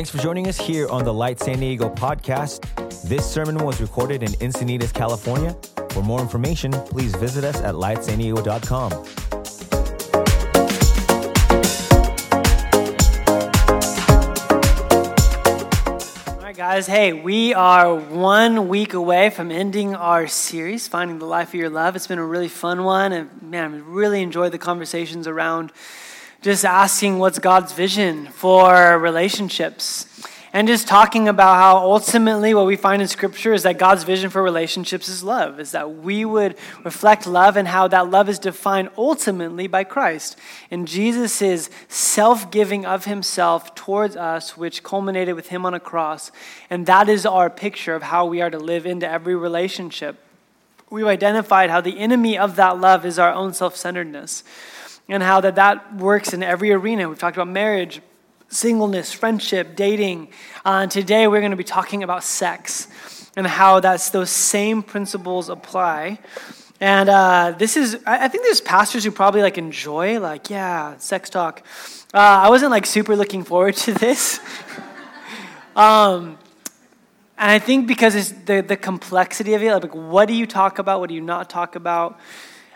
Thanks for joining us here on the Light San Diego podcast. This sermon was recorded in Encinitas, California. For more information, please visit us at lightsandiego.com. Guys. Hey, we are one week away from ending our series, Finding the Life of Your Love. It's been a really fun one, and man, I really enjoyed the conversations around just asking what's God's vision for relationships. And just talking about how ultimately what we find in Scripture is that God's vision for relationships is love, is that we would reflect love and how that love is defined ultimately by Christ. And Jesus' self giving of himself towards us, which culminated with him on a cross. And that is our picture of how we are to live into every relationship. We've identified how the enemy of that love is our own self centeredness and how that, that works in every arena. We've talked about marriage, singleness, friendship, dating. Uh, and today we're going to be talking about sex and how that's those same principles apply. And uh, this is, I, think there's pastors who probably like enjoy, like, yeah, sex talk. Uh, I wasn't like super looking forward to this. um, and I think because it's the, the complexity of it, like, what do you talk about? What do you not talk about?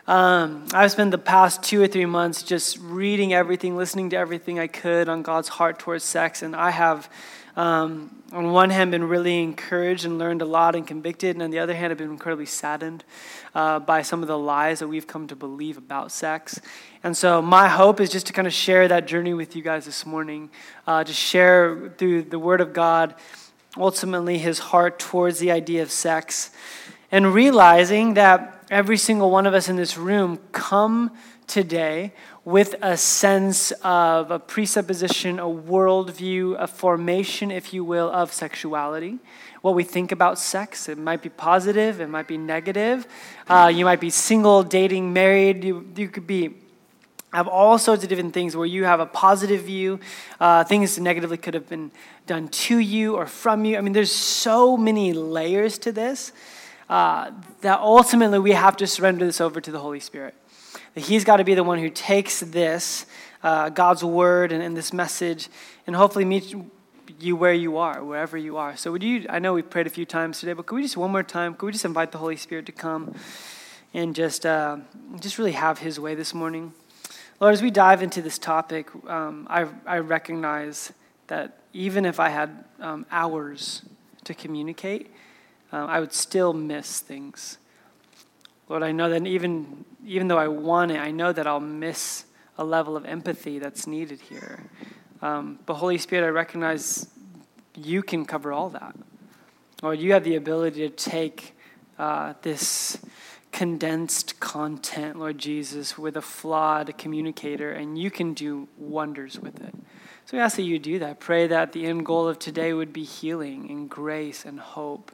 Um, I've spent the past two or three months just reading everything, listening to everything I could on God's heart towards sex, and I have, um, on one hand, been really encouraged and learned a lot and convicted, and on the other hand, I've been incredibly saddened uh, by some of the lies that we've come to believe about sex. And so, my hope is just to kind of share that journey with you guys this morning, uh, to share through the Word of God, ultimately, His heart towards the idea of sex, and realizing that every single one of us in this room come today with a sense of a presupposition, a worldview, a formation, if you will, of sexuality. What we think about sex. It might be positive, it might be negative. Uh, you might be single, dating, married. You, you could be have all sorts of different things where you have a positive view. Uh, things negatively could have been done to you or from you. I mean, there's so many layers to this uh, that ultimately we have to surrender this over to the Holy Spirit. That He's got to be the one who takes this, uh, God's word, and, and, this message, and hopefully meet you where you are, wherever you are. So, would you? I know we prayed a few times today, but could we just one more time? Could we just invite the Holy Spirit to come and just uh, just really have His way this morning? Lord, as we dive into this topic, um, I, I recognize that even if I had um, hours to communicate, uh, I would still miss things. Lord, I know that even, even though I want it, I know that I'll miss a level of empathy that's needed here. Um, but Holy Spirit, I recognize you can cover all that. Lord, you have the ability to take uh, this condensed content, Lord Jesus, with a flawed communicator, and you can do wonders with it. So we ask that you do that. Pray that the end goal of today would be healing and grace and hope.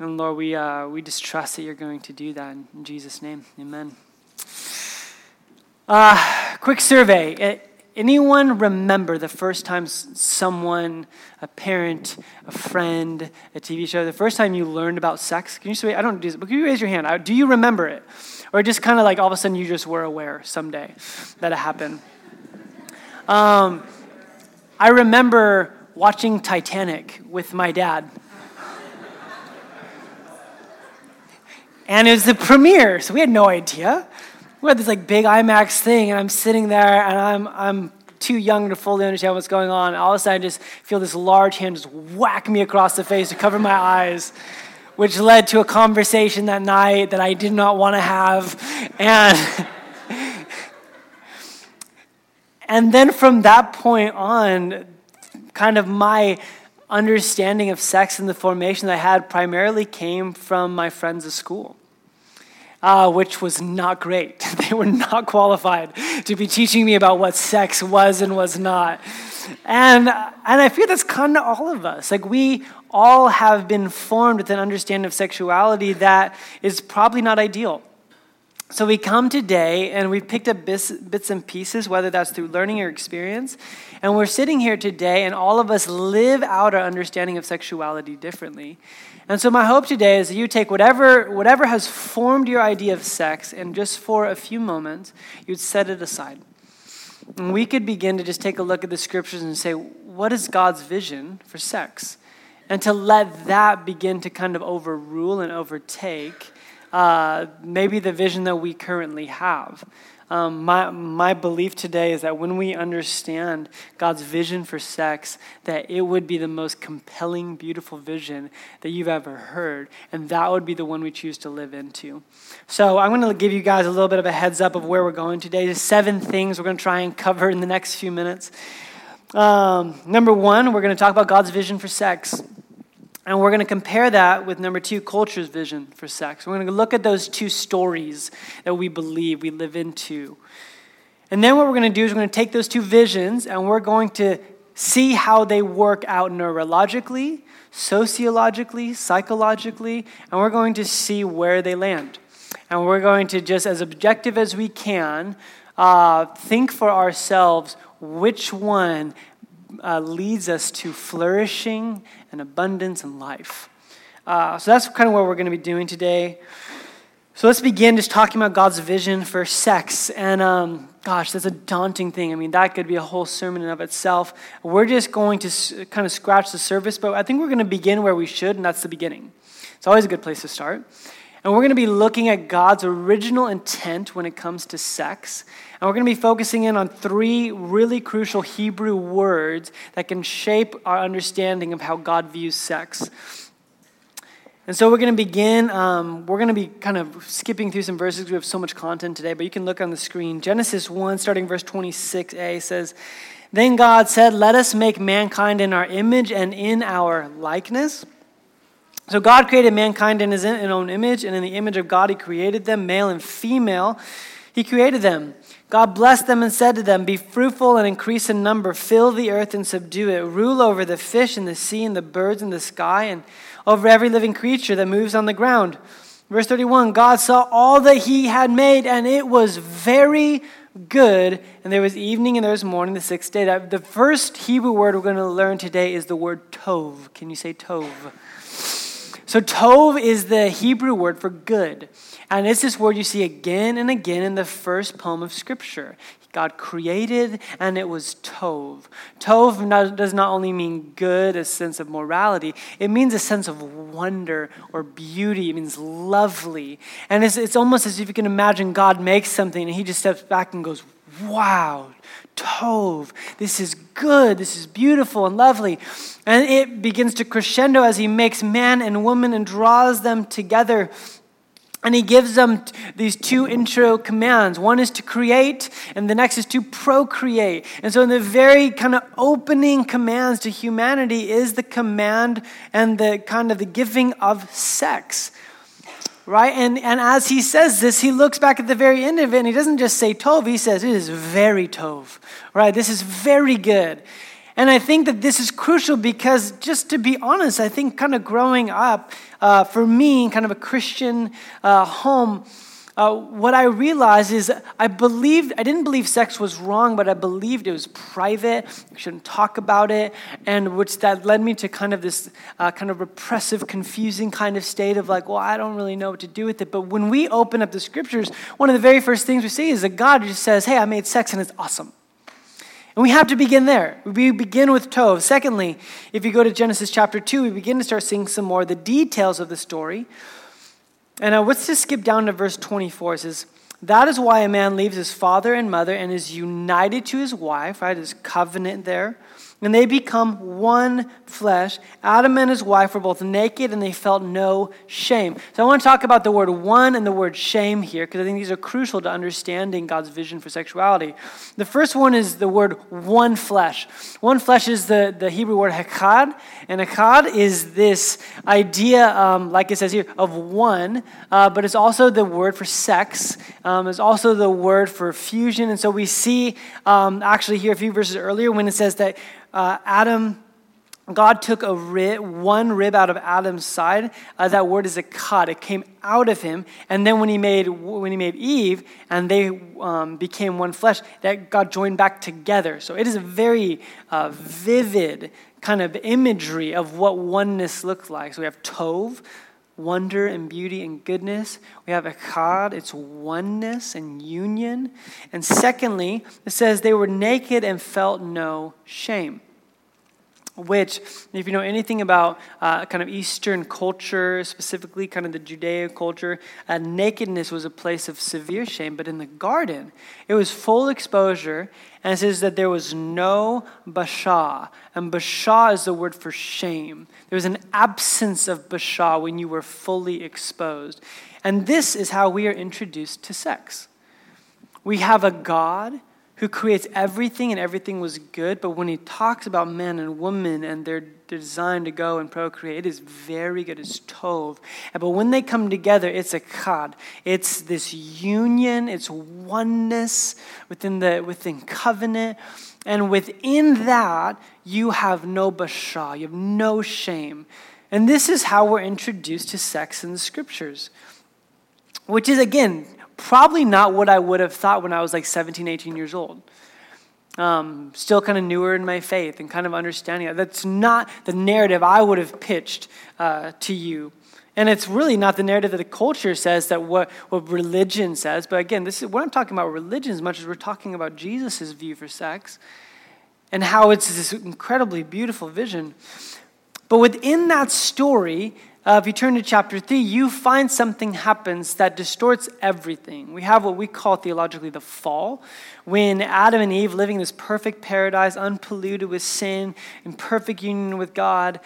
And Lord, we, uh, we just trust that you're going to do that in Jesus' name. Amen. Uh, quick survey. Anyone remember the first time someone, a parent, a friend, a TV show, the first time you learned about sex? Can you say, I don't do this, but can you raise your hand? Do you remember it? Or just kind of like all of a sudden you just were aware someday that it happened? Um, I remember watching Titanic with my dad. And it was the premiere, so we had no idea. We had this like big IMAX thing, and I'm sitting there, and I'm, I'm too young to fully understand what's going on. All of a sudden, I just feel this large hand just whack me across the face to cover my eyes, which led to a conversation that night that I did not want to have. And, and then from that point on, kind of my understanding of sex and the formation that I had primarily came from my friends at school uh, which was not great. they were not qualified to be teaching me about what sex was and was not. And, and I feel that's kind of all of us. Like, we all have been formed with an understanding of sexuality that is probably not ideal. So we come today and we've picked up bits, bits, and pieces, whether that's through learning or experience. And we're sitting here today, and all of us live out our understanding of sexuality differently. And so, my hope today is that you take whatever, whatever has formed your idea of sex, and just for a few moments, you'd set it aside. And we could begin to just take a look at the scriptures and say, what is God's vision for sex? And to let that begin to kind of overrule and overtake uh, maybe the vision that we currently have. Um, my, my belief today is that when we understand God's vision for sex, that it would be the most compelling, beautiful vision that you've ever heard. And that would be the one we choose to live into. So I'm going to give you guys a little bit of a heads up of where we're going today. There's seven things we're going to try and cover in the next few minutes. Um, number one, we're going to talk about God's vision for sex. And we're going to compare that with number two, culture's vision for sex. We're going to look at those two stories that we believe we live into. And then what we're going to do is we're going to take those two visions and we're going to see how they work out neurologically, sociologically, psychologically, and we're going to see where they land. And we're going to just, as objective as we can, uh, think for ourselves which one uh, leads us to flourishing and abundance and life. Uh, so that's kind of what we're going to be doing today. So let's begin just talking about God's vision for sex. And um, gosh, that's a daunting thing. I mean, that could be a whole sermon in of itself. We're just going to kind of scratch the surface, but I think we're going to begin where we should, and that's the beginning. It's always a good place to start. And we're going to be looking at God's original intent when it comes to sex. And we're going to be focusing in on three really crucial Hebrew words that can shape our understanding of how God views sex. And so we're going to begin. Um, we're going to be kind of skipping through some verses. We have so much content today, but you can look on the screen. Genesis 1, starting verse 26a, says, Then God said, Let us make mankind in our image and in our likeness so God created mankind in his own image, and in the image of God he created them, male and female. He created them. God blessed them and said to them, Be fruitful and increase in number, fill the earth and subdue it, rule over the fish in the sea and the birds in the sky, and over every living creature that moves on the ground. Verse 31 God saw all that he had made, and it was very good. And there was evening and there was morning, the sixth day. The first Hebrew word we're going to learn today is the word tov. Can you say tov? So, tov is the Hebrew word for good. And it's this word you see again and again in the first poem of Scripture. God created, and it was tov. Tov not, does not only mean good, a sense of morality, it means a sense of wonder or beauty. It means lovely. And it's, it's almost as if you can imagine God makes something and he just steps back and goes, Wow, Tov. This is good. This is beautiful and lovely. And it begins to crescendo as he makes man and woman and draws them together. And he gives them these two intro commands. One is to create, and the next is to procreate. And so, in the very kind of opening commands to humanity, is the command and the kind of the giving of sex right? And, and as he says this, he looks back at the very end of it and he doesn't just say tov, he says it is very tov, right? This is very good. And I think that this is crucial because, just to be honest, I think kind of growing up, uh, for me, in kind of a Christian uh, home, uh, what I realized is I believed, I didn't believe sex was wrong, but I believed it was private. We shouldn't talk about it. And which that led me to kind of this uh, kind of repressive, confusing kind of state of like, well, I don't really know what to do with it. But when we open up the scriptures, one of the very first things we see is that God just says, hey, I made sex and it's awesome. And we have to begin there. We begin with Tov. Secondly, if you go to Genesis chapter 2, we begin to start seeing some more of the details of the story. And uh, let's just skip down to verse 24. It says, That is why a man leaves his father and mother and is united to his wife, right? His covenant there and they become one flesh. Adam and his wife were both naked and they felt no shame. So I want to talk about the word one and the word shame here because I think these are crucial to understanding God's vision for sexuality. The first one is the word one flesh. One flesh is the, the Hebrew word echad, and echad is this idea, um, like it says here, of one, uh, but it's also the word for sex. Um, it's also the word for fusion. And so we see um, actually here a few verses earlier when it says that uh, Adam, God took a rib, one rib out of Adam's side. Uh, that word is a cut. It came out of him, and then when he made when he made Eve, and they um, became one flesh, that God joined back together. So it is a very uh, vivid kind of imagery of what oneness looks like. So we have Tov, wonder and beauty and goodness. We have echad, it's oneness and union. And secondly, it says they were naked and felt no shame. Which, if you know anything about uh, kind of Eastern culture, specifically kind of the Judeo culture, uh, nakedness was a place of severe shame. But in the garden, it was full exposure, and it says that there was no basha. And basha is the word for shame. There was an absence of basha when you were fully exposed. And this is how we are introduced to sex. We have a God who creates everything and everything was good, but when he talks about man and woman and their design to go and procreate, it is very good. It's tov. But when they come together, it's echad. It's this union, it's oneness within the within covenant. And within that, you have no basha, you have no shame. And this is how we're introduced to sex in the scriptures. Which is again probably not what I would have thought when I was like 17, 18 years old. Um, still kind of newer in my faith and kind of understanding that. That's not the narrative I would have pitched uh, to you. And it's really not the narrative that the culture says, that what, what religion says. But again, this is, we're not talking about religion as much as we're talking about Jesus' view for sex and how it's this incredibly beautiful vision. But within that story, uh, if you turn to chapter 3, you find something happens that distorts everything. We have what we call theologically the fall, when Adam and Eve, living in this perfect paradise, unpolluted with sin, in perfect union with God,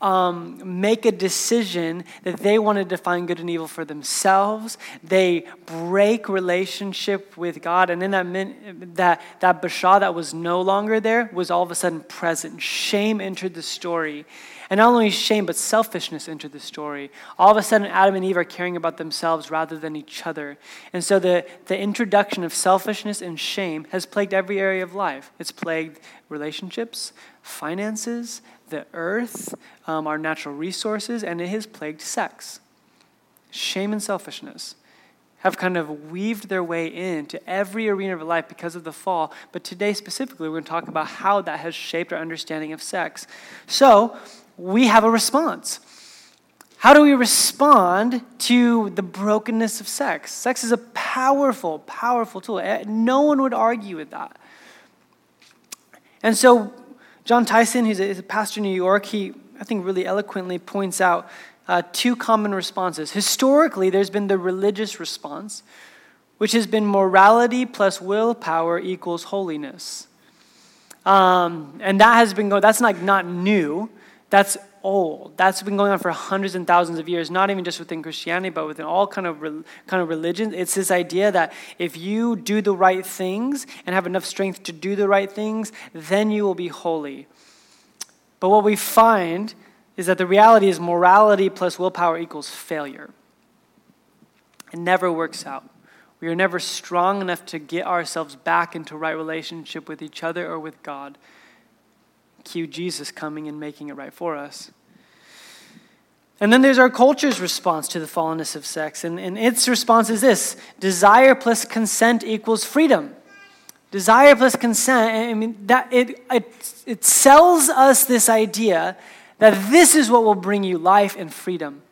um, make a decision that they want to define good and evil for themselves. They break relationship with God, and then that that that basha that was no longer there was all of a sudden present. Shame entered the story, and not only shame, but selfishness entered the story. All of a sudden, Adam and Eve are caring about themselves rather than each other. And so the, the introduction of selfishness and shame has plagued every area of life. It's plagued relationships, finances, the earth, um, our natural resources, and it has plagued sex. Shame and selfishness have kind of weaved their way into every arena of life because of the fall. But today, specifically, we're going to talk about how that has shaped our understanding of sex. So, we have a response. How do we respond to the brokenness of sex? Sex is a powerful, powerful tool. Eh, no one would argue with that. And so, Jon Tyson, who's a, pastor in New York, he, I think, really eloquently points out uh, two common responses. Historically, there's been the religious response, which has been morality plus willpower equals holiness. Um, and that has been going, that's like not new. That's old. That's been going on for hundreds and thousands of years, not even just within Christianity, but within all kind of, kind of religions. It's this idea that if you do the right things and have enough strength to do the right things, then you will be holy. But what we find is that the reality is morality plus willpower equals failure. It never works out. We are never strong enough to get ourselves back into right relationship with each other or with God cue Jesus coming and making it right for us. And then there's our culture's response to the fallenness of sex. And, and its response is this desire plus consent equals freedom. Desire plus consent, I mean, that it, it, it sells us this idea that this is what will bring you life and freedom.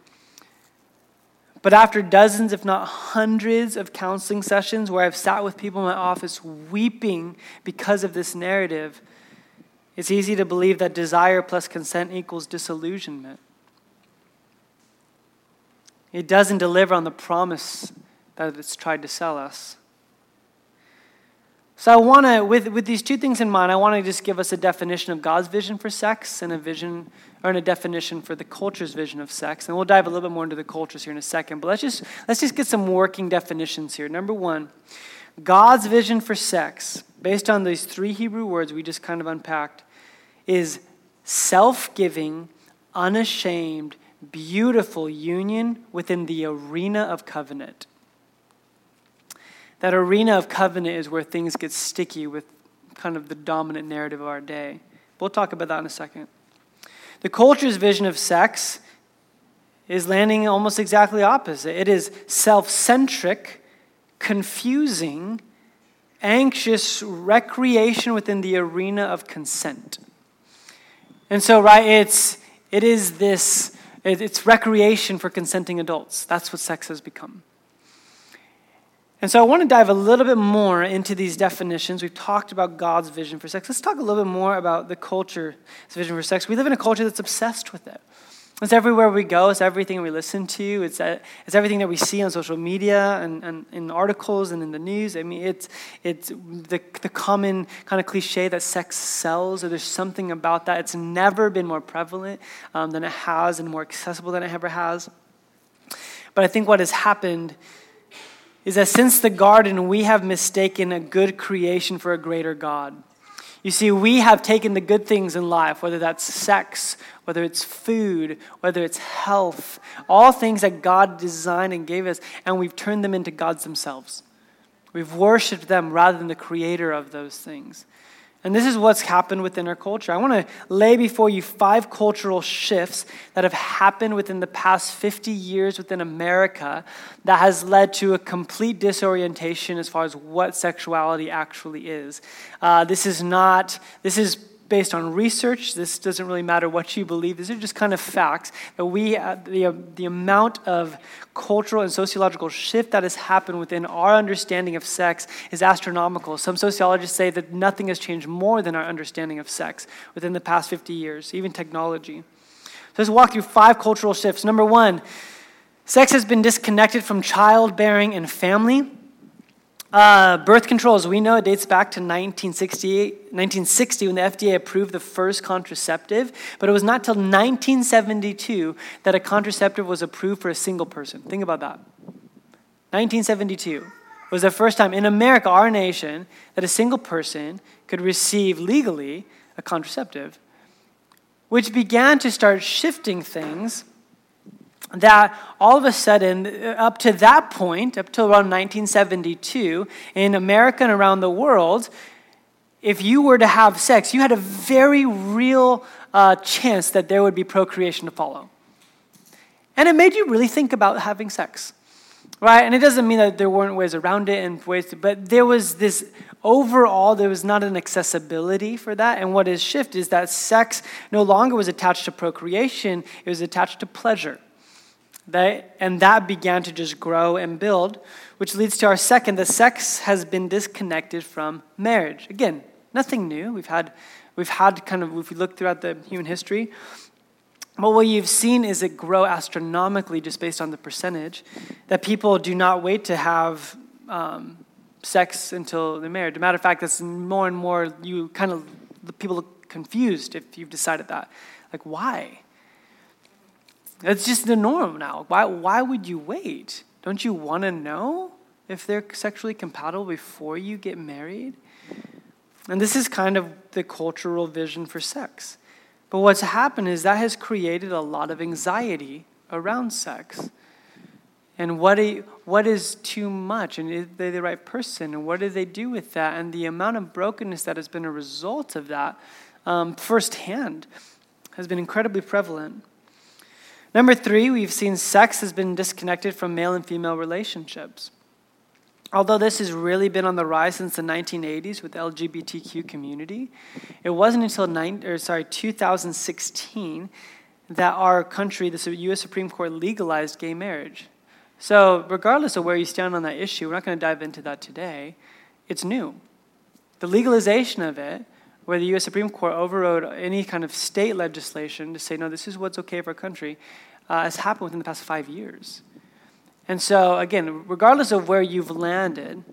But after dozens, if not hundreds, of counseling sessions where I've sat with people in my office weeping because of this narrative, it's easy to believe that desire plus consent equals disillusionment. It doesn't deliver on the promise that it's tried to sell us. So I want to, with, with these two things in mind, I want to just give us a definition of God's vision for sex and a vision, or a definition for the culture's vision of sex. And we'll dive a little bit more into the cultures here in a second. But let's just, let's just get some working definitions here. Number one, God's vision for sex, based on these three Hebrew words we just kind of unpacked, is self giving, unashamed, beautiful union within the arena of covenant. That arena of covenant is where things get sticky with kind of the dominant narrative of our day. We'll talk about that in a second. The culture's vision of sex is landing almost exactly opposite. It is self centric, confusing, anxious recreation within the arena of consent. And so, right, it's, it is this, it's recreation for consenting adults. That's what sex has become. And so I want to dive a little bit more into these definitions. We've talked about God's vision for sex. Let's talk a little bit more about the culture's vision for sex. We live in a culture that's obsessed with it. It's everywhere we go. It's everything we listen to. It's, uh, it's everything that we see on social media and, and in articles and in the news. I mean, it's, it's the, the common kind of cliche that sex sells, or there's something about that. It's never been more prevalent um, than it has and more accessible than it ever has. But I think what has happened is that since the garden, we have mistaken a good creation for a greater God. You see, we have taken the good things in life, whether that's sex, whether it's food, whether it's health, all things that God designed and gave us, and we've turned them into gods themselves. We've worshiped them rather than the creator of those things. And this is what's happened within our culture. I want to lay before you five cultural shifts that have happened within the past 50 years within America that has led to a complete disorientation as far as what sexuality actually is. Uh, this is not, this is based on research. This doesn't really matter what you believe. These are just kind of facts that we, uh, the, uh, the amount of cultural and sociological shift that has happened within our understanding of sex is astronomical. Some sociologists say that nothing has changed more than our understanding of sex within the past 50 years, even technology. So let's walk through five cultural shifts. Number one, sex has been disconnected from childbearing and family. Uh, birth control, as we know, it dates back to 1960 when the FDA approved the first contraceptive, but it was not till 1972 that a contraceptive was approved for a single person. Think about that. 1972 was the first time in America, our nation, that a single person could receive legally a contraceptive, which began to start shifting things that all of a sudden, up to that point, up to around 1972, in America and around the world, if you were to have sex, you had a very real uh, chance that there would be procreation to follow. And it made you really think about having sex, right? And it doesn't mean that there weren't ways around it and ways, to, but there was this overall, there was not an accessibility for that. And what has shifted is that sex no longer was attached to procreation, it was attached to pleasure. That, and that began to just grow and build, which leads to our second the sex has been disconnected from marriage. Again, nothing new. We've had, we've had kind of, if we look throughout the human history, but what you've seen is it grow astronomically just based on the percentage that people do not wait to have um, sex until they're married. As a matter of fact, that's more and more, you kind of, the people look confused if you've decided that. Like, why? That's just the norm now. Why, why would you wait? Don't you want to know if they're sexually compatible before you get married? And this is kind of the cultural vision for sex. But what's happened is that has created a lot of anxiety around sex. And what, what is too much? And is they the right person? And what do they do with that? And the amount of brokenness that has been a result of that um, firsthand has been incredibly prevalent. Number three, we've seen sex has been disconnected from male and female relationships. Although this has really been on the rise since the 1980s with LGBTQ community, it wasn't until nine, or sorry, 2016 that our country, the U.S. Supreme Court, legalized gay marriage. So, regardless of where you stand on that issue, we're not going to dive into that today. It's new. The legalization of it where the U.S. Supreme Court overrode any kind of state legislation to say, no, this is what's okay for our country, uh, has happened within the past five years. And so, again, regardless of where you've landed,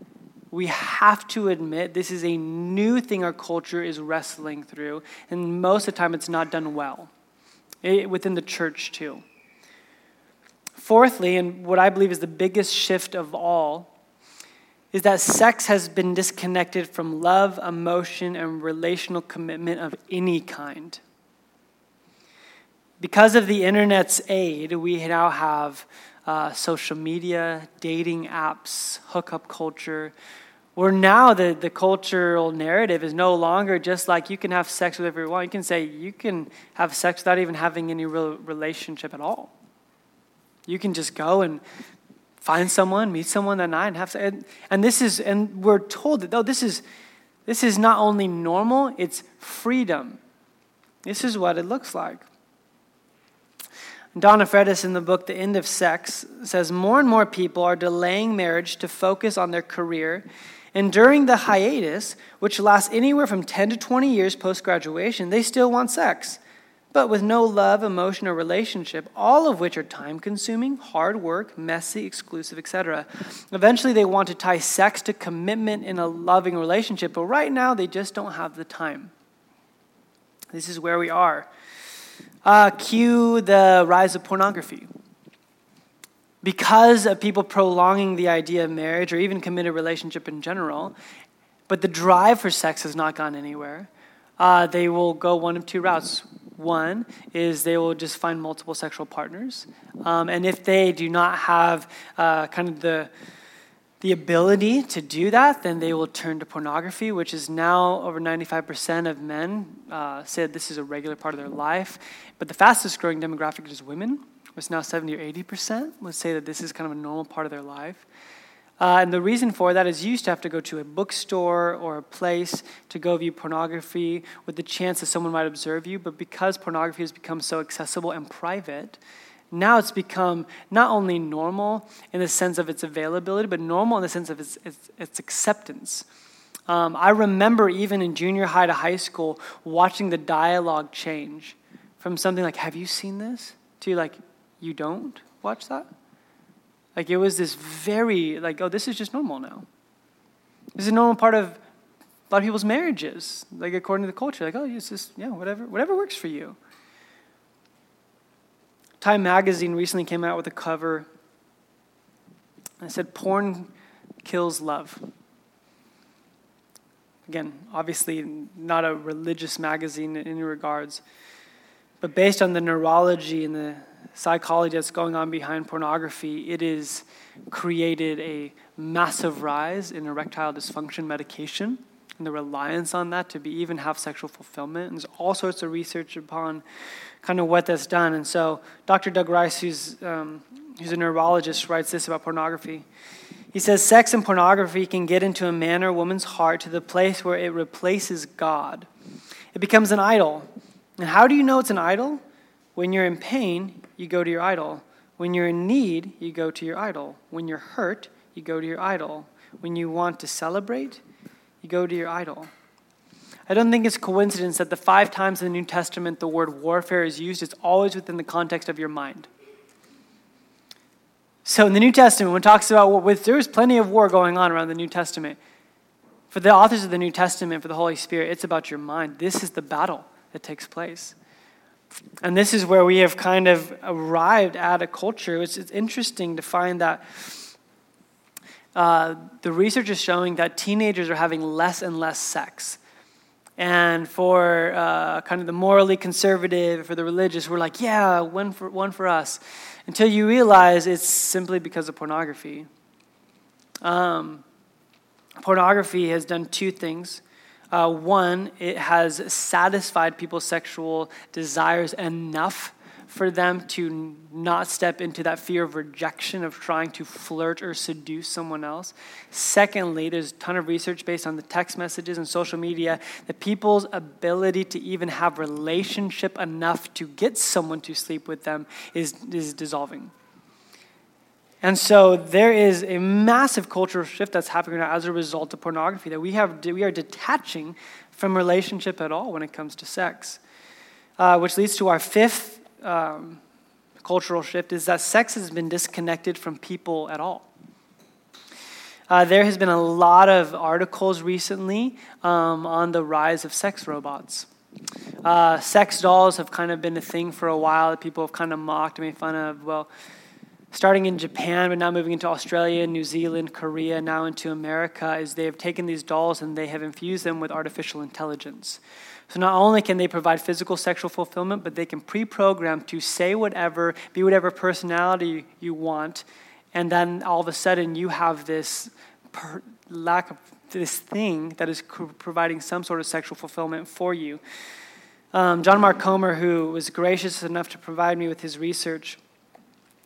we have to admit this is a new thing our culture is wrestling through, and most of the time it's not done well, it, within the church too. Fourthly, and what I believe is the biggest shift of all, is that sex has been disconnected from love, emotion, and relational commitment of any kind. Because of the internet's aid, we now have uh, social media, dating apps, hookup culture, where now the, the cultural narrative is no longer just like you can have sex with everyone. You can say you can have sex without even having any real relationship at all. You can just go and find someone, meet someone that night, and have and, and this is and we're told that though this is this is not only normal, it's freedom. This is what it looks like. Donna Freitas in the book The End of Sex says more and more people are delaying marriage to focus on their career. And during the hiatus, which lasts anywhere from 10 to 20 years post graduation, they still want sex but with no love, emotion, or relationship, all of which are time consuming, hard work, messy, exclusive, etc. Eventually, they want to tie sex to commitment in a loving relationship, but right now, they just don't have the time. This is where we are. Uh, cue the rise of pornography. Because of people prolonging the idea of marriage or even committed relationship in general, but the drive for sex has not gone anywhere, uh, they will go one of two routes one is they will just find multiple sexual partners. Um, and if they do not have uh, kind of the, the ability to do that, then they will turn to pornography, which is now over 95% of men uh, said this is a regular part of their life. But the fastest growing demographic is women. It's now 70 or 80% would say that this is kind of a normal part of their life. Uh, and the reason for that is you used to have to go to a bookstore or a place to go view pornography with the chance that someone might observe you. But because pornography has become so accessible and private, now it's become not only normal in the sense of its availability, but normal in the sense of its, its, its acceptance. Um, I remember even in junior high to high school watching the dialogue change from something like, Have you seen this? to like, You don't watch that? Like it was this very, like, oh, this is just normal now. This is a normal part of a lot of people's marriages, like according to the culture. Like, oh, it's just, yeah, whatever, whatever works for you. Time magazine recently came out with a cover and said, Porn kills love. Again, obviously not a religious magazine in any regards, but based on the neurology and the psychology that's going on behind pornography, it has created a massive rise in erectile dysfunction medication and the reliance on that to be even have sexual fulfillment. And there's all sorts of research upon kind of what that's done. And so Dr. Doug Rice, who's, um, who's a neurologist, writes this about pornography. He says, Sex and pornography can get into a man or woman's heart to the place where it replaces God. It becomes an idol. And how do you know it's an idol? When you're in pain, you go to your idol. When you're in need, you go to your idol. When you're hurt, you go to your idol. When you want to celebrate, you go to your idol. I don't think it's coincidence that the five times in the New Testament the word warfare is used, it's always within the context of your mind. So in the New Testament, when it talks about with there's plenty of war going on around the New Testament. For the authors of the New Testament, for the Holy Spirit, it's about your mind. This is the battle that takes place. And this is where we have kind of arrived at a culture. It's, it's interesting to find that uh, the research is showing that teenagers are having less and less sex. And for uh, kind of the morally conservative, for the religious, we're like, yeah, one for, one for us. Until you realize it's simply because of pornography. Um, pornography has done two things. Uh, one, it has satisfied people's sexual desires enough for them to not step into that fear of rejection of trying to flirt or seduce someone else. Secondly, there's a ton of research based on the text messages and social media that people's ability to even have relationship enough to get someone to sleep with them is, is dissolving. And so there is a massive cultural shift that's happening now as a result of pornography that we, have, we are detaching from relationship at all when it comes to sex. Uh, which leads to our fifth um, cultural shift is that sex has been disconnected from people at all. Uh, there has been a lot of articles recently um, on the rise of sex robots. Uh, sex dolls have kind of been a thing for a while that people have kind of mocked and made fun of. Well, starting in Japan, but now moving into Australia, New Zealand, Korea, now into America, is they have taken these dolls and they have infused them with artificial intelligence. So not only can they provide physical sexual fulfillment, but they can pre-program to say whatever, be whatever personality you want, and then all of a sudden you have this per- lack of this thing that is providing some sort of sexual fulfillment for you. Um, John Mark Comer, who was gracious enough to provide me with his research,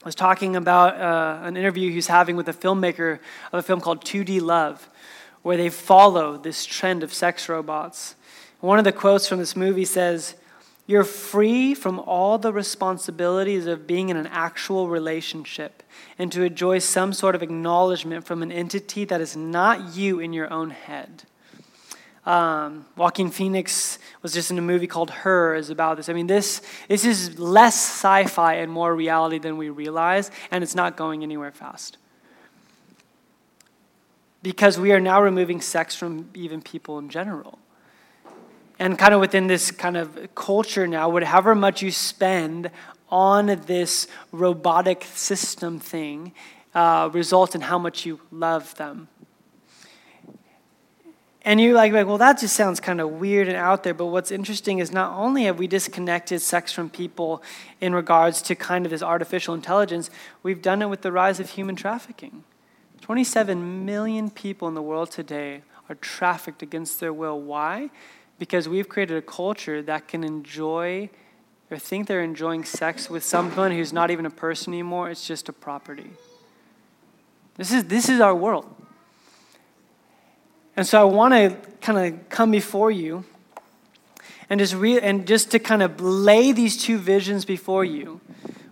was talking about uh, an interview he was having with a filmmaker of a film called 2D Love, where they follow this trend of sex robots. One of the quotes from this movie says, You're free from all the responsibilities of being in an actual relationship and to enjoy some sort of acknowledgement from an entity that is not you in your own head. Um, Joaquin Phoenix was just in a movie called Her is about this. I mean, this, this is less sci fi and more reality than we realize, and it's not going anywhere fast. Because we are now removing sex from even people in general and kind of within this kind of culture now, whatever much you spend on this robotic system thing uh, results in how much you love them. And you're like, well, that just sounds kind of weird and out there. But what's interesting is not only have we disconnected sex from people in regards to kind of this artificial intelligence, we've done it with the rise of human trafficking. 27 million people in the world today are trafficked against their will. Why? because we've created a culture that can enjoy or think they're enjoying sex with someone who's not even a person anymore, it's just a property. This is, this is our world. And so I want to kind of come before you and just, re- and just to kind of lay these two visions before you.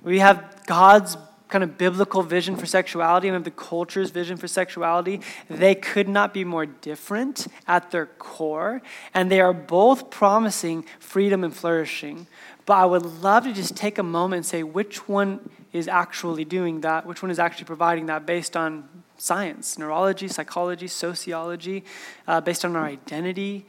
We have God's kind of biblical vision for sexuality and of the culture's vision for sexuality, they could not be more different at their core. And they are both promising freedom and flourishing. But I would love to just take a moment and say which one is actually doing that, which one is actually providing that based on science, neurology, psychology, sociology, uh, based on our identity.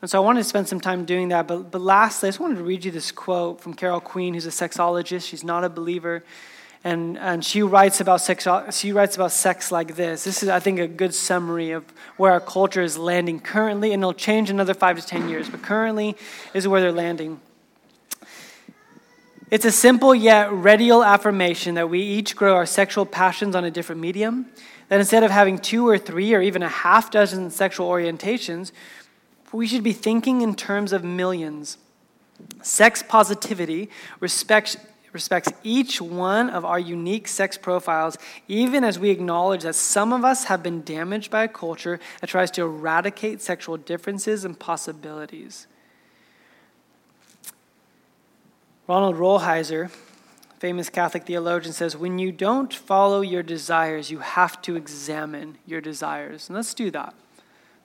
And so I wanted to spend some time doing that. But, but lastly, I just wanted to read you this quote from Carol Queen, who's a sexologist. She's not a believer. And, and she, writes about sex, she writes about sex like this. This is, I think, a good summary of where our culture is landing currently, and it'll change in another five to ten years, but currently is where they're landing. It's a simple yet radial affirmation that we each grow our sexual passions on a different medium, that instead of having two or three or even a half dozen sexual orientations, we should be thinking in terms of millions. Sex positivity respects respects each one of our unique sex profiles, even as we acknowledge that some of us have been damaged by a culture that tries to eradicate sexual differences and possibilities. Ronald Rolheiser, famous Catholic theologian, says, When you don't follow your desires, you have to examine your desires. And let's do that.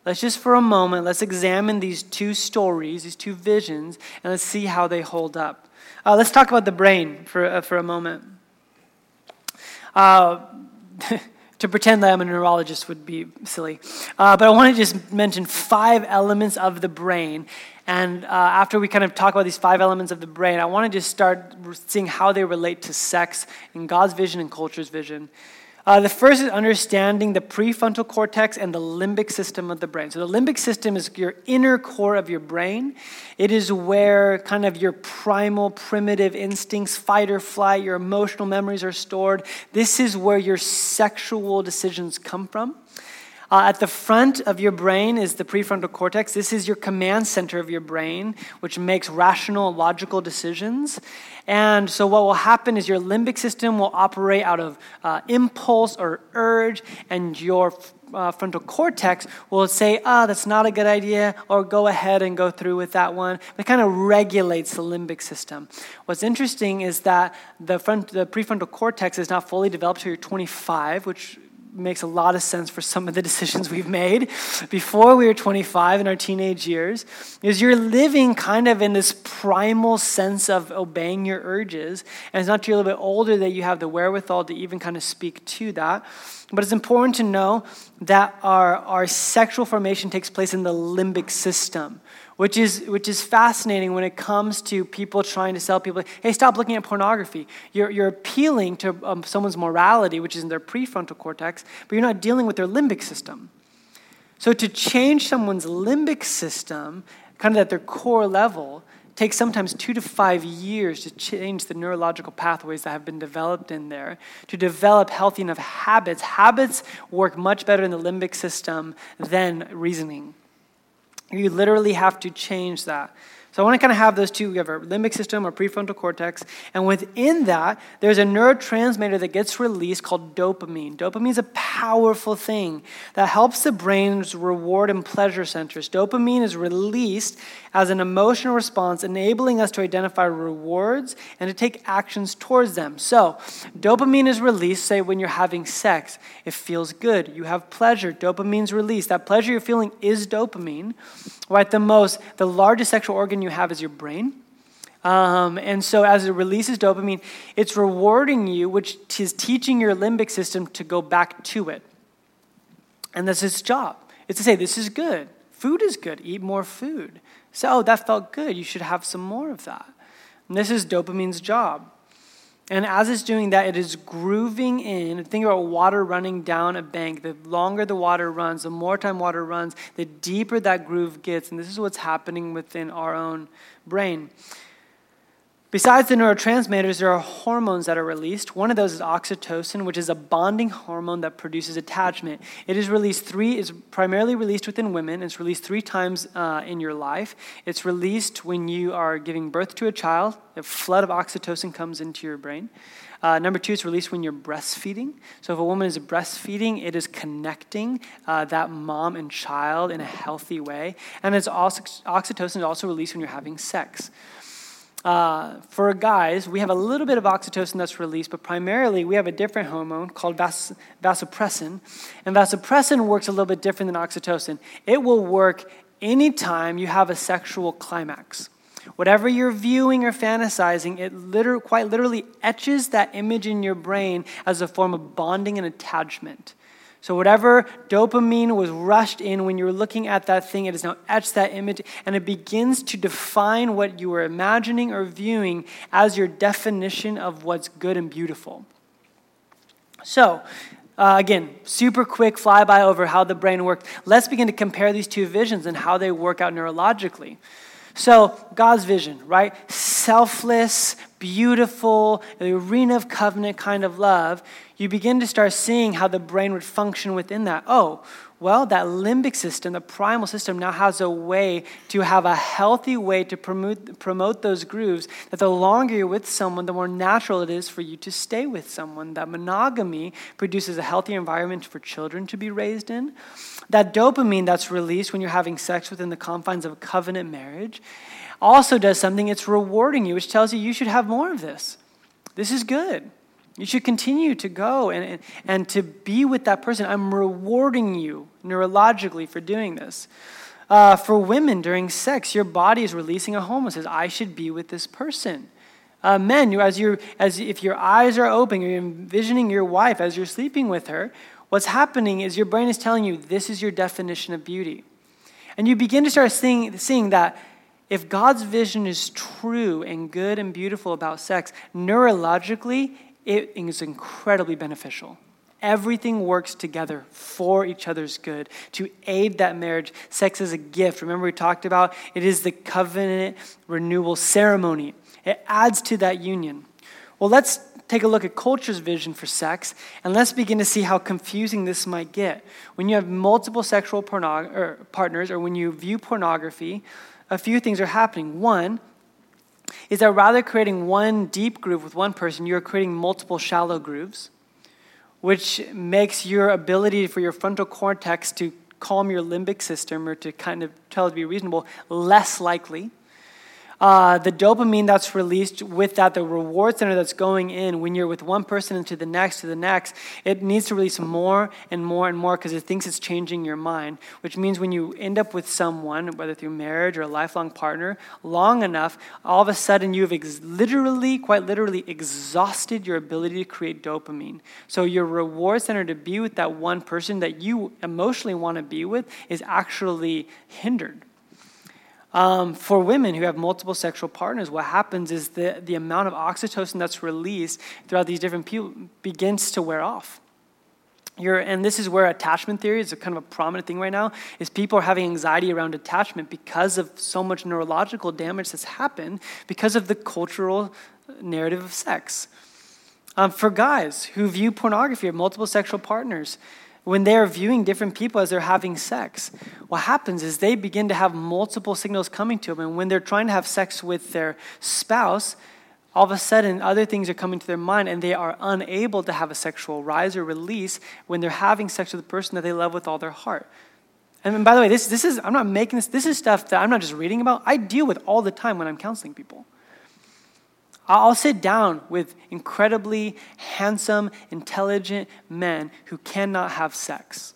Let's just for a moment, let's examine these two stories, these two visions, and let's see how they hold up. Uh, let's talk about the brain for, uh, for a moment. Uh, to pretend that I'm a neurologist would be silly. Uh, but I want to just mention five elements of the brain. And uh, after we kind of talk about these five elements of the brain, I want to just start seeing how they relate to sex in God's vision and culture's vision. Uh, the first is understanding the prefrontal cortex and the limbic system of the brain. So, the limbic system is your inner core of your brain. It is where kind of your primal, primitive instincts, fight or flight, your emotional memories are stored. This is where your sexual decisions come from. Uh, at the front of your brain is the prefrontal cortex. This is your command center of your brain, which makes rational, logical decisions. And so, what will happen is your limbic system will operate out of uh, impulse or urge, and your uh, frontal cortex will say, ah, oh, that's not a good idea, or go ahead and go through with that one. It kind of regulates the limbic system. What's interesting is that the, front, the prefrontal cortex is not fully developed until you're 25, which makes a lot of sense for some of the decisions we've made. Before we were 25 in our teenage years is you're living kind of in this primal sense of obeying your urges and it's not until you're a little bit older that you have the wherewithal to even kind of speak to that but it's important to know that our, our sexual formation takes place in the limbic system which is, which is fascinating when it comes to people trying to sell people, hey, stop looking at pornography. You're, you're appealing to um, someone's morality, which is in their prefrontal cortex, but you're not dealing with their limbic system. So to change someone's limbic system, kind of at their core level, takes sometimes two to five years to change the neurological pathways that have been developed in there, to develop healthy enough habits. Habits work much better in the limbic system than reasoning. You literally have to change that. So I want to kind of have those two. We have our limbic system, our prefrontal cortex, and within that, there's a neurotransmitter that gets released called dopamine. Dopamine is a powerful thing that helps the brain's reward and pleasure centers. Dopamine is released as an emotional response, enabling us to identify rewards and to take actions towards them. So, dopamine is released, say, when you're having sex. It feels good. You have pleasure. Dopamine's released. That pleasure you're feeling is dopamine. Right? The most, the largest sexual organ you have is your brain. Um, and so, as it releases dopamine, it's rewarding you, which is teaching your limbic system to go back to it. And that's its job. It's to say, this is good. Food is good. Eat more food. So, oh, that felt good. You should have some more of that. And this is dopamine's job. And as it's doing that, it is grooving in. Think about water running down a bank. The longer the water runs, the more time water runs, the deeper that groove gets. And this is what's happening within our own brain. Besides the neurotransmitters, there are hormones that are released. One of those is oxytocin, which is a bonding hormone that produces attachment. It is released three, is primarily released within women. It's released three times uh, in your life. It's released when you are giving birth to a child. A flood of oxytocin comes into your brain. Uh, number two, it's released when you're breastfeeding. So if a woman is breastfeeding, it is connecting uh, that mom and child in a healthy way. And it's also, oxytocin is also released when you're having sex. Uh, for guys, we have a little bit of oxytocin that's released, but primarily we have a different hormone called vas- vasopressin. And vasopressin works a little bit different than oxytocin. It will work anytime you have a sexual climax. Whatever you're viewing or fantasizing, it quite literally etches that image in your brain as a form of bonding and attachment. So, whatever dopamine was rushed in when you were looking at that thing, it has now etched that image and it begins to define what you were imagining or viewing as your definition of what's good and beautiful. So, uh, again, super quick flyby over how the brain works. Let's begin to compare these two visions and how they work out neurologically. So, God's vision, right? Selfless, beautiful, the arena of covenant kind of love. You begin to start seeing how the brain would function within that. Oh, well, that limbic system, the primal system, now has a way to have a healthy way to promote, promote those grooves. That the longer you're with someone, the more natural it is for you to stay with someone. That monogamy produces a healthy environment for children to be raised in. That dopamine that's released when you're having sex within the confines of a covenant marriage also does something, it's rewarding you, which tells you you should have more of this. This is good. You should continue to go and, and, and to be with that person. I'm rewarding you neurologically for doing this. Uh, for women during sex, your body is releasing a hormone says, I should be with this person. Uh, men, as you as if your eyes are open, you're envisioning your wife as you're sleeping with her. What's happening is your brain is telling you this is your definition of beauty, and you begin to start seeing seeing that if God's vision is true and good and beautiful about sex, neurologically it is incredibly beneficial. Everything works together for each other's good to aid that marriage. Sex is a gift. Remember, we talked about it is the covenant renewal ceremony, it adds to that union. Well, let's take a look at culture's vision for sex and let's begin to see how confusing this might get. When you have multiple sexual pornog- or partners or when you view pornography, a few things are happening. One, is that rather creating one deep groove with one person, you're creating multiple shallow grooves, which makes your ability for your frontal cortex to calm your limbic system or to kind of tell it to be reasonable less likely. Uh, the dopamine that's released with that, the reward center that's going in when you're with one person and to the next, to the next, it needs to release more and more and more because it thinks it's changing your mind. Which means when you end up with someone, whether through marriage or a lifelong partner, long enough, all of a sudden you've ex- literally, quite literally, exhausted your ability to create dopamine. So your reward center to be with that one person that you emotionally want to be with is actually hindered. Um, for women who have multiple sexual partners, what happens is the, the amount of oxytocin that's released throughout these different people begins to wear off. You're, and this is where attachment theory is a kind of a prominent thing right now is people are having anxiety around attachment because of so much neurological damage that's happened because of the cultural narrative of sex um, for guys who view pornography of multiple sexual partners when they're viewing different people as they're having sex, what happens is they begin to have multiple signals coming to them. And when they're trying to have sex with their spouse, all of a sudden other things are coming to their mind and they are unable to have a sexual rise or release when they're having sex with the person that they love with all their heart. And by the way, this, this is, I'm not making this, this is stuff that I'm not just reading about, I deal with all the time when I'm counseling people. I'll sit down with incredibly handsome, intelligent men who cannot have sex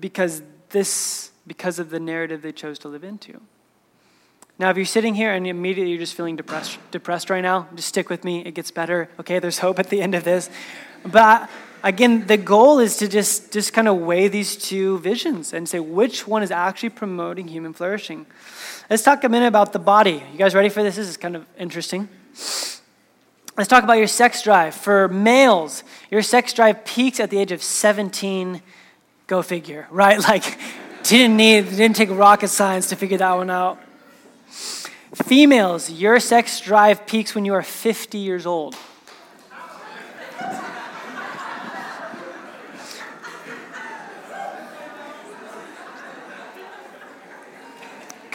because this because of the narrative they chose to live into. Now, if you're sitting here and immediately you're just feeling depressed, depressed right now, just stick with me. It gets better. Okay, there's hope at the end of this. But again, the goal is to just, just kind of weigh these two visions and say which one is actually promoting human flourishing. Let's talk a minute about the body. You guys ready for this? This is kind of interesting. Let's talk about your sex drive. For males, your sex drive peaks at the age of 17. Go figure, right? Like, didn't need, didn't take rocket science to figure that one out. Females, your sex drive peaks when you are 50 years old.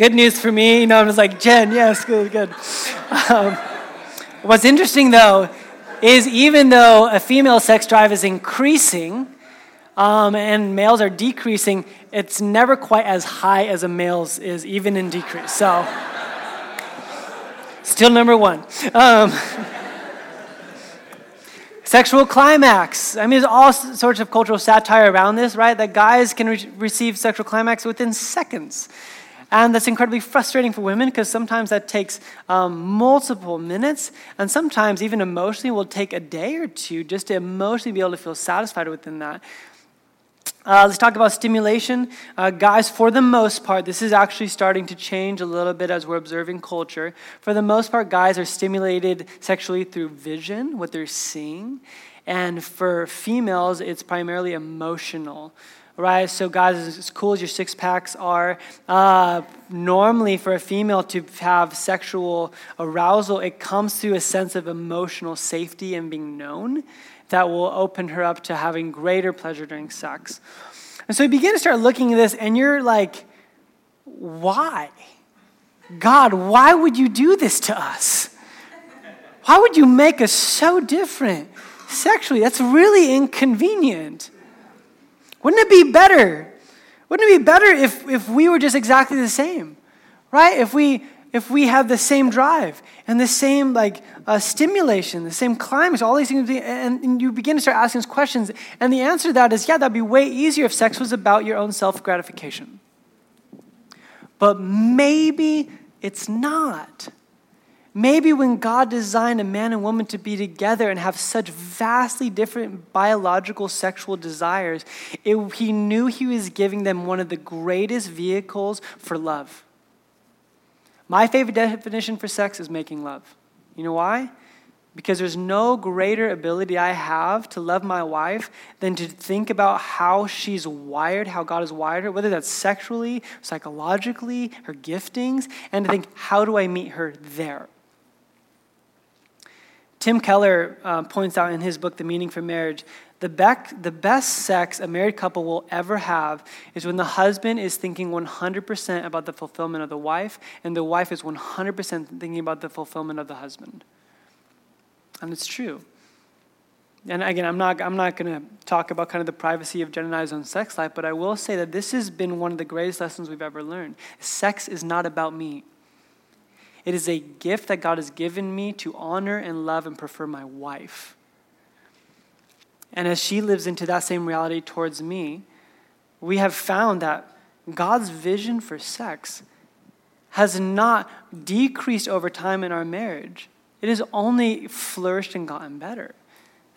Good news for me. You know, I was like, Jen, yes, good, good. Um, what's interesting, though, is even though a female sex drive is increasing um, and males are decreasing, it's never quite as high as a male's is, even in decrease. So, still number one. Um, sexual climax. I mean, there's all sorts of cultural satire around this, right? That guys can re- receive sexual climax within seconds. And that's incredibly frustrating for women because sometimes that takes um, multiple minutes, and sometimes even emotionally will take a day or two just to emotionally be able to feel satisfied within that. Uh, let's talk about stimulation. Uh, guys, for the most part, this is actually starting to change a little bit as we're observing culture. For the most part, guys are stimulated sexually through vision, what they're seeing. And for females, it's primarily emotional right? So, guys, as cool as your six packs are, uh, normally for a female to have sexual arousal, it comes through a sense of emotional safety and being known that will open her up to having greater pleasure during sex. And so you begin to start looking at this, and you're like, why? God, why would you do this to us? Why would you make us so different sexually? That's really inconvenient. Wouldn't it be better? Wouldn't it be better if, if we were just exactly the same? Right? If we if we have the same drive and the same like uh, stimulation, the same climax, all these things, and, and you begin to start asking us questions, and the answer to that is, yeah, that'd be way easier if sex was about your own self gratification. But maybe it's not. Maybe when God designed a man and woman to be together and have such vastly different biological sexual desires, it, he knew he was giving them one of the greatest vehicles for love. My favorite definition for sex is making love. You know why? Because there's no greater ability I have to love my wife than to think about how she's wired, how God has wired her, whether that's sexually, psychologically, her giftings, and to think, how do I meet her there? Tim Keller uh, points out in his book, The Meaning for Marriage, the, bec- the best sex a married couple will ever have is when the husband is thinking 100% about the fulfillment of the wife, and the wife is 100% thinking about the fulfillment of the husband. And it's true. And again, I'm not, I'm not going to talk about kind of the privacy of Jen and I's own sex life, but I will say that this has been one of the greatest lessons we've ever learned. Sex is not about me. It is a gift that God has given me to honor and love and prefer my wife. And as she lives into that same reality towards me, we have found that God's vision for sex has not decreased over time in our marriage. It has only flourished and gotten better.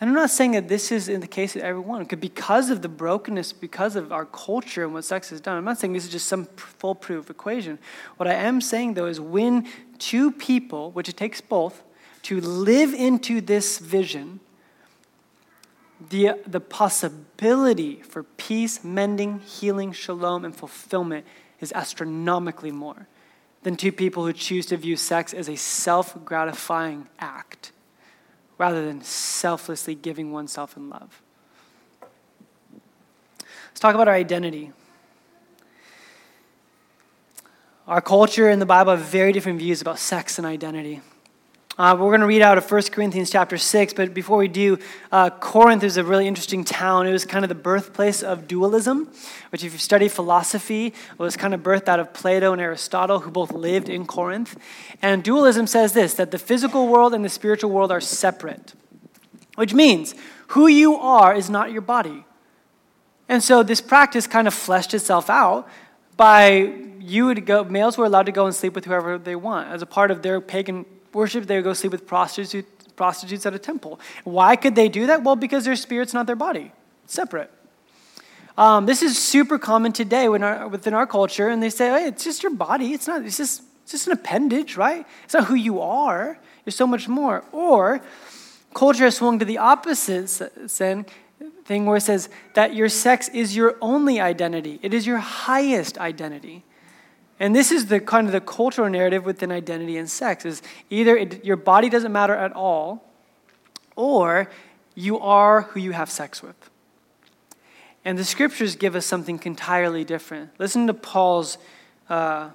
And I'm not saying that this is in the case of everyone, because of the brokenness, because of our culture and what sex has done. I'm not saying this is just some foolproof equation. What I am saying, though, is when two people, which it takes both, to live into this vision, the, the possibility for peace, mending, healing, shalom, and fulfillment is astronomically more than two people who choose to view sex as a self gratifying act rather than selflessly giving oneself in love. Let's talk about our identity. Our culture and the Bible have very different views about sex and identity. Uh, we're going to read out of 1 Corinthians chapter 6, but before we do, uh, Corinth is a really interesting town. It was kind of the birthplace of dualism, which, if you study philosophy, was kind of birthed out of Plato and Aristotle, who both lived in Corinth. And dualism says this that the physical world and the spiritual world are separate, which means who you are is not your body. And so this practice kind of fleshed itself out by you would go, males were allowed to go and sleep with whoever they want as a part of their pagan worship, they would go sleep with prostitutes, prostitutes at a temple. Why could they do that? Well, because their spirit's not their body, it's separate. Um, this is super common today our, within our culture, and they say, hey, it's just your body. It's not, it's just, it's just an appendage, right? It's not who you are. You're so much more. Or culture has swung to the opposite thing where it says that your sex is your only identity, it is your highest identity. And this is the kind of the cultural narrative within identity and sex is either it, your body doesn't matter at all or you are who you have sex with. And the scriptures give us something entirely different. Listen to Paul's uh,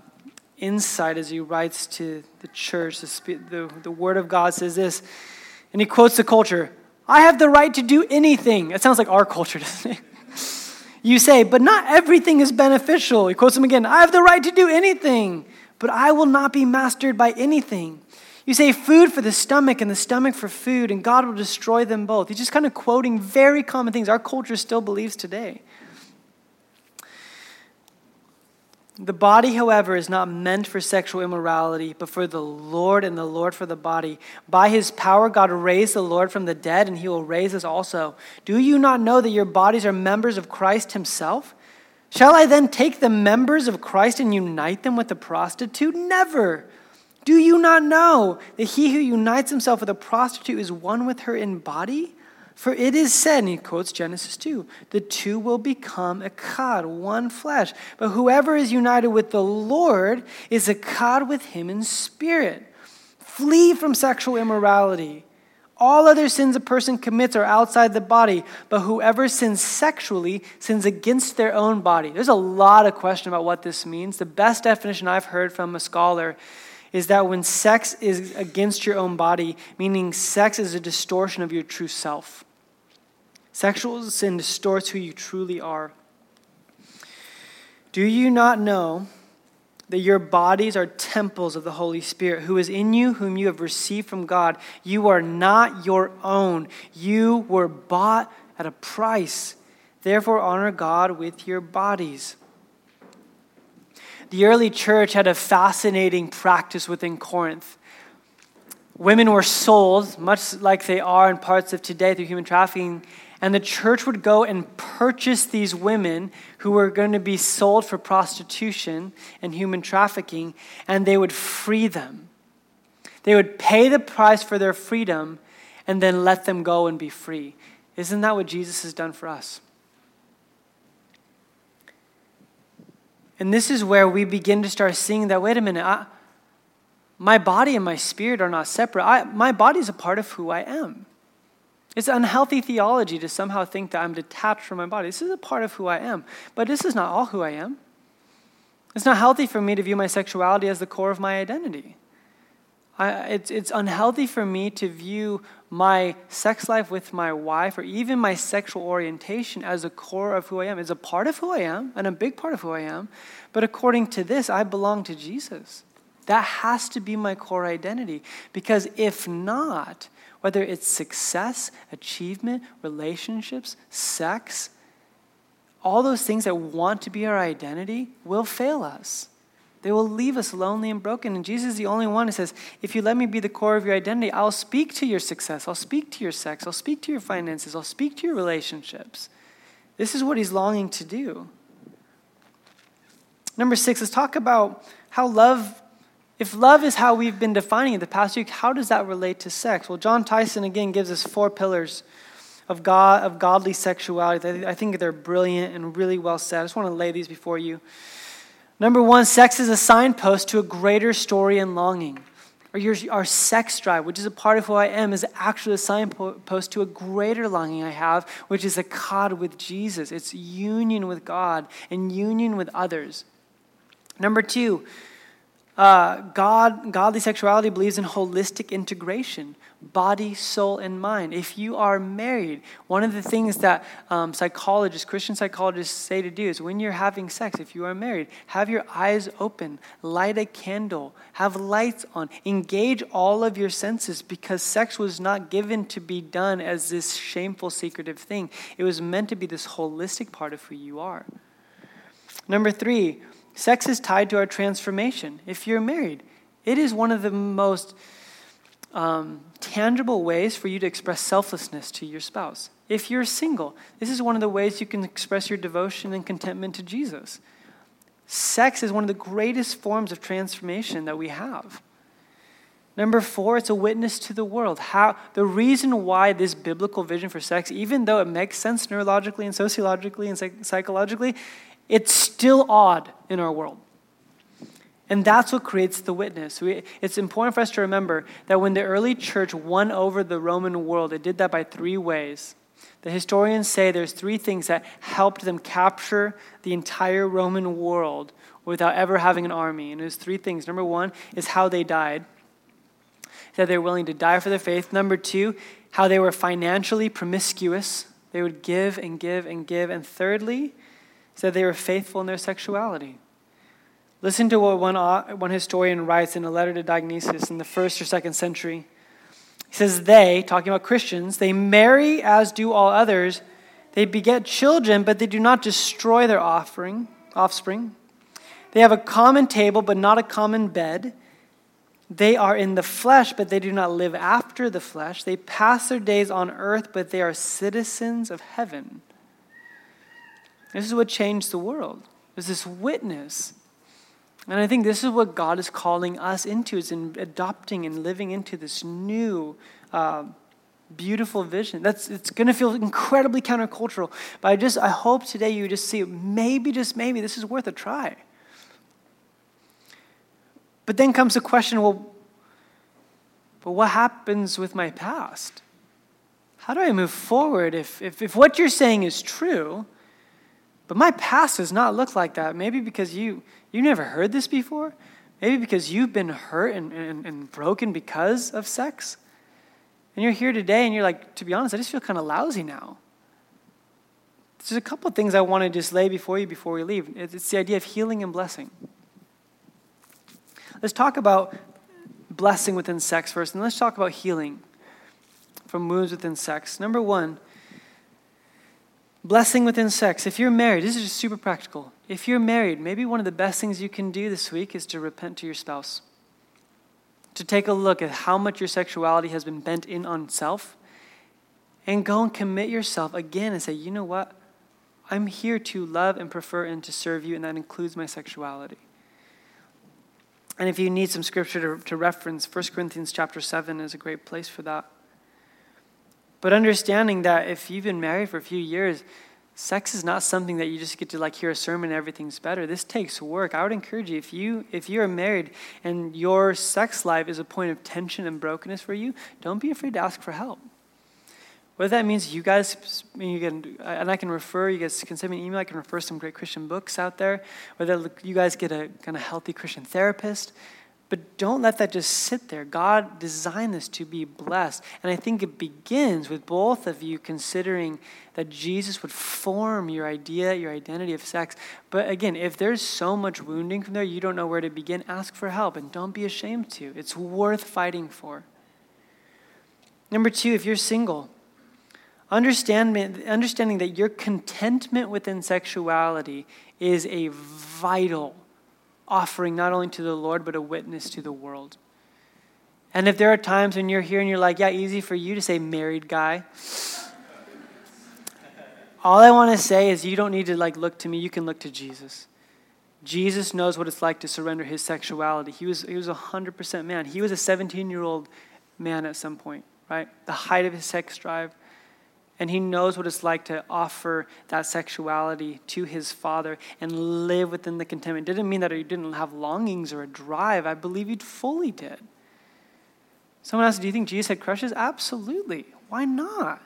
insight as he writes to the church. The, the, the Word of God says this, and he quotes the culture I have the right to do anything. It sounds like our culture, doesn't it? You say, but not everything is beneficial. He quotes him again I have the right to do anything, but I will not be mastered by anything. You say food for the stomach and the stomach for food, and God will destroy them both. He's just kind of quoting very common things our culture still believes today. The body, however, is not meant for sexual immorality, but for the Lord, and the Lord for the body. By his power, God raised the Lord from the dead, and he will raise us also. Do you not know that your bodies are members of Christ himself? Shall I then take the members of Christ and unite them with a prostitute? Never. Do you not know that he who unites himself with a prostitute is one with her in body? For it is said, and he quotes Genesis 2, the two will become echad, one flesh. But whoever is united with the Lord is echad with him in spirit. Flee from sexual immorality. All other sins a person commits are outside the body, but whoever sins sexually sins against their own body. There's a lot of question about what this means. The best definition I've heard from a scholar is that when sex is against your own body, meaning sex is a distortion of your true self. Sexual sin distorts who you truly are. Do you not know that your bodies are temples of the Holy Spirit, who is in you, whom you have received from God? You are not your own. You were bought at a price. Therefore, honor God with your bodies. The early church had a fascinating practice within Corinth. Women were sold, much like they are in parts of today through human trafficking, and the church would go and purchase these women who were going to be sold for prostitution and human trafficking, and they would free them. They would pay the price for their freedom and then let them go and be free. Isn't that what Jesus has done for us? And this is where we begin to start seeing that wait a minute, I, my body and my spirit are not separate. I, my body is a part of who I am. It's unhealthy theology to somehow think that I'm detached from my body. This is a part of who I am, but this is not all who I am. It's not healthy for me to view my sexuality as the core of my identity. I, it's, it's unhealthy for me to view my sex life with my wife or even my sexual orientation as a core of who I am. It's a part of who I am and a big part of who I am. But according to this, I belong to Jesus. That has to be my core identity. Because if not, whether it's success, achievement, relationships, sex, all those things that want to be our identity will fail us. They will leave us lonely and broken. And Jesus is the only one who says, If you let me be the core of your identity, I'll speak to your success. I'll speak to your sex. I'll speak to your finances. I'll speak to your relationships. This is what he's longing to do. Number six, let's talk about how love if love is how we've been defining it the past week, how does that relate to sex? Well, Jon Tyson again gives us four pillars of God of godly sexuality. I think they're brilliant and really well said. I just want to lay these before you. Number one, sex is a signpost to a greater story and longing. or your, our sex drive, which is a part of who I am, is actually a signpost to a greater longing I have, which is a God with Jesus. It's union with God and union with others. Number two, uh, God, godly sexuality believes in holistic integration body, soul, and mind. If you are married, one of the things that um, psychologists, Christian psychologists say to do is when you're having sex, if you are married, have your eyes open, light a candle, have lights on, engage all of your senses because sex was not given to be done as this shameful, secretive thing. It was meant to be this holistic part of who you are. Number three, sex is tied to our transformation. If you're married, it is one of the most um, tangible ways for you to express selflessness to your spouse. If you're single, this is one of the ways you can express your devotion and contentment to Jesus. Sex is one of the greatest forms of transformation that we have. Number four, it's a witness to the world. How, the reason why this biblical vision for sex, even though it makes sense neurologically and sociologically and psych- psychologically, it's still odd in our world. And that's what creates the witness. We, it's important for us to remember that when the early church won over the Roman world, it did that by three ways. The historians say there's three things that helped them capture the entire Roman world without ever having an army. And there's three things. Number one is how they died, that they're willing to die for their faith. Number two, how they were financially promiscuous. They would give and give and give. And thirdly, that they were faithful in their sexuality. Listen to what one, one historian writes in a letter to Dionysius in the first or second century. He says, They, talking about Christians, they marry as do all others. They beget children, but they do not destroy their offering, offspring. They have a common table, but not a common bed. They are in the flesh, but they do not live after the flesh. They pass their days on earth, but they are citizens of heaven. This is what changed the world. There's this witness and I think this is what God is calling us into, is in adopting and living into this new, uh, beautiful vision. That's it's going to feel incredibly countercultural, but I just I hope today you just see maybe just maybe this is worth a try. But then comes the question, well, but what happens with my past? How do I move forward if, if, if what you're saying is true, but my past does not look like that? Maybe because you you never heard this before? Maybe because you've been hurt and, and, and broken because of sex? And you're here today and you're like, to be honest, I just feel kind of lousy now. There's a couple of things I want to just lay before you before we leave. It's the idea of healing and blessing. Let's talk about blessing within sex first, and let's talk about healing from wounds within sex. Number one, blessing within sex. If you're married, this is just super practical. If you're married, maybe one of the best things you can do this week is to repent to your spouse. To take a look at how much your sexuality has been bent in on self and go and commit yourself again and say, you know what? I'm here to love and prefer and to serve you, and that includes my sexuality. And if you need some scripture to, to reference, 1 Corinthians chapter 7 is a great place for that. But understanding that if you've been married for a few years, sex is not something that you just get to like hear a sermon and everything's better. This takes work. I would encourage you if you if you're married and your sex life is a point of tension and brokenness for you don't be afraid to ask for help. Whether that means you guys you can and i can refer you guys can send me an email. I can refer some great christian books out there whether you guys get a kind of healthy christian therapist but don't let that just sit there. God designed this to be blessed. And I think it begins with both of you considering that Jesus would form your idea, your identity of sex. But again, if there's so much wounding from there, you don't know where to begin, ask for help and don't be ashamed to. It's worth fighting for. Number two, if you're single, understand, understanding that your contentment within sexuality is a vital offering not only to the Lord, but a witness to the world. And if there are times when you're here and you're like, yeah, easy for you to say married guy. All I want to say is you don't need to like look to me, you can look to Jesus. Jesus knows what it's like to surrender his sexuality. He was, he was a 100% man. He was a 17 year old man at some point, right? The height of his sex drive. And he knows what it's like to offer that sexuality to his father and live within the contentment. It didn't mean that he didn't have longings or a drive. I believe he fully did. Someone asked, Do you think Jesus had crushes? Absolutely. Why not?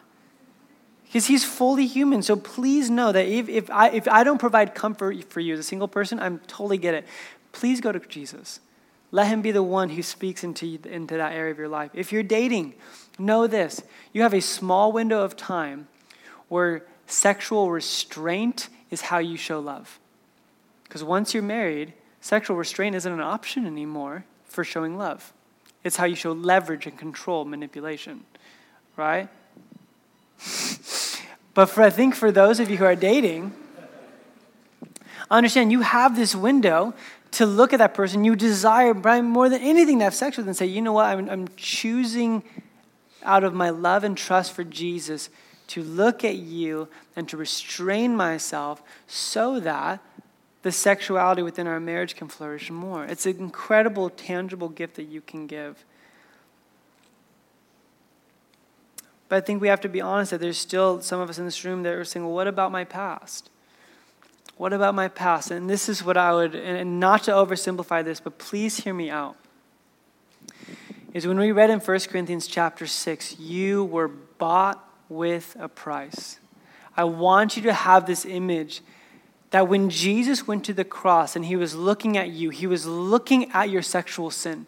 Because he's fully human. So please know that if, if, I, if I don't provide comfort for you as a single person, I'm totally get it. Please go to Jesus. Let him be the one who speaks into, into that area of your life. If you're dating, know this you have a small window of time where sexual restraint is how you show love. Because once you're married, sexual restraint isn't an option anymore for showing love. It's how you show leverage and control manipulation, right? but for I think for those of you who are dating, understand you have this window to look at that person you desire more than anything to have sex with and say, you know what, I'm, I'm choosing out of my love and trust for Jesus to look at you and to restrain myself so that the sexuality within our marriage can flourish more. It's an incredible, tangible gift that you can give. But I think we have to be honest that there's still some of us in this room that are saying, well, what about my past? What about my past? And this is what I would, and not to oversimplify this, but please hear me out. Is when we read in 1 Corinthians chapter 6, you were bought with a price. I want you to have this image that when Jesus went to the cross and he was looking at you, he was looking at your sexual sin.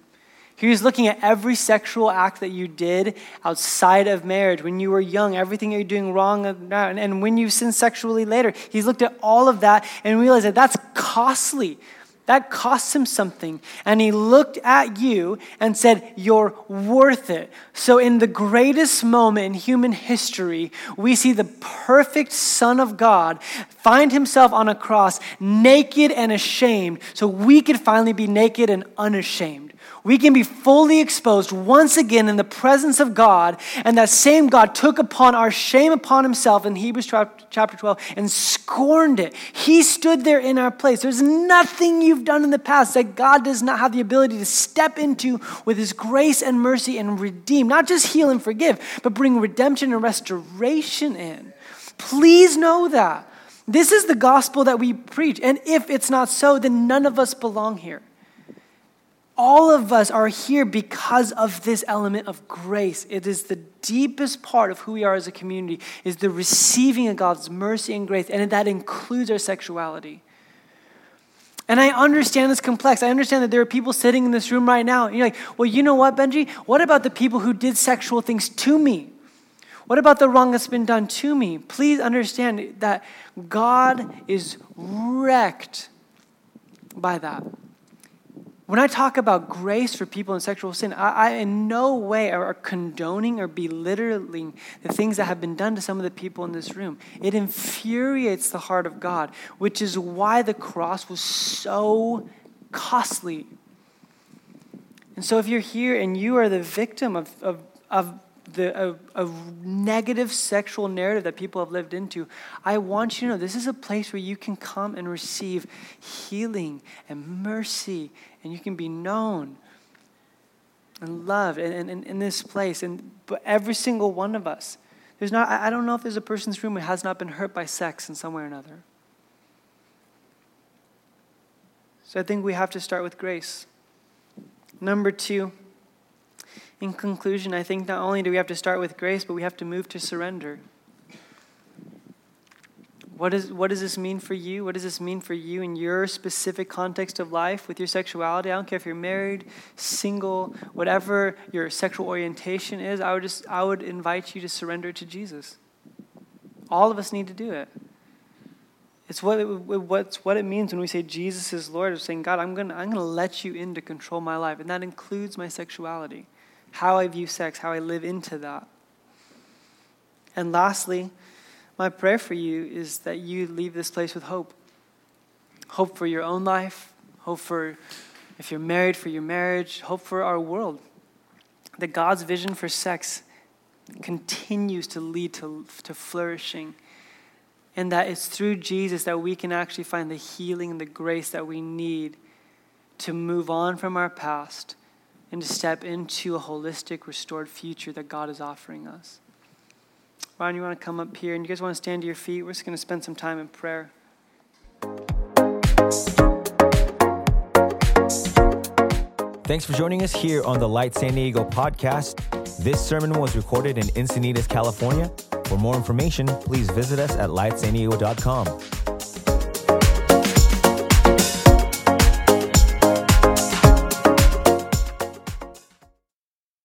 He was looking at every sexual act that you did outside of marriage, when you were young, everything you're doing wrong, and when you sin sexually later. He's looked at all of that and realized that that's costly. That costs him something. And he looked at you and said, You're worth it. So, in the greatest moment in human history, we see the perfect Son of God find himself on a cross, naked and ashamed, so we could finally be naked and unashamed we can be fully exposed once again in the presence of God. And that same God took upon our shame upon himself in Hebrews chapter 12 and scorned it. He stood there in our place. There's nothing you've done in the past that God does not have the ability to step into with his grace and mercy and redeem, not just heal and forgive, but bring redemption and restoration in. Please know that. This is the gospel that we preach. And if it's not so, then none of us belong here. All of us are here because of this element of grace. It is the deepest part of who we are as a community is the receiving of God's mercy and grace, and that includes our sexuality. And I understand it's complex. I understand that there are people sitting in this room right now, and you're like, well, you know what, Benji? What about the people who did sexual things to me? What about the wrong that's been done to me? Please understand that God is wrecked by that. When I talk about grace for people in sexual sin, I, I, in no way are condoning or belittling the things that have been done to some of the people in this room. It infuriates the heart of God, which is why the cross was so costly. And so, if you're here and you are the victim of, of, of the, a, a, negative sexual narrative that people have lived into, I want you to know this is a place where you can come and receive healing and mercy, and you can be known and loved in, in, in this place. And but every single one of us, there's not, I don't know if there's a person in this room who has not been hurt by sex in some way or another. So I think we have to start with grace. Number two, in conclusion, I think not only do we have to start with grace, but we have to move to surrender. What, is, what does this mean for you? What does this mean for you in your specific context of life with your sexuality? I don't care if you're married, single, whatever your sexual orientation is, I would, just, I would invite you to surrender to Jesus. All of us need to do it. It's what it, what's what it means when we say Jesus is Lord, of saying, God, I'm going to I'm going to let you in to control my life. And that includes my sexuality how I view sex, how I live into that. And lastly, my prayer for you is that you leave this place with hope. Hope for your own life, hope for if you're married, for your marriage, hope for our world. That God's vision for sex continues to lead to, to flourishing. And that it's through Jesus that we can actually find the healing and the grace that we need to move on from our past and to step into a holistic, restored future that God is offering us. Ryan, you want to come up here and you guys want to stand to your feet? We're just going to spend some time in prayer. Thanks for joining us here on the Light San Diego podcast. This sermon was recorded in Encinitas, California. For more information, please visit us at lightsandiego.com.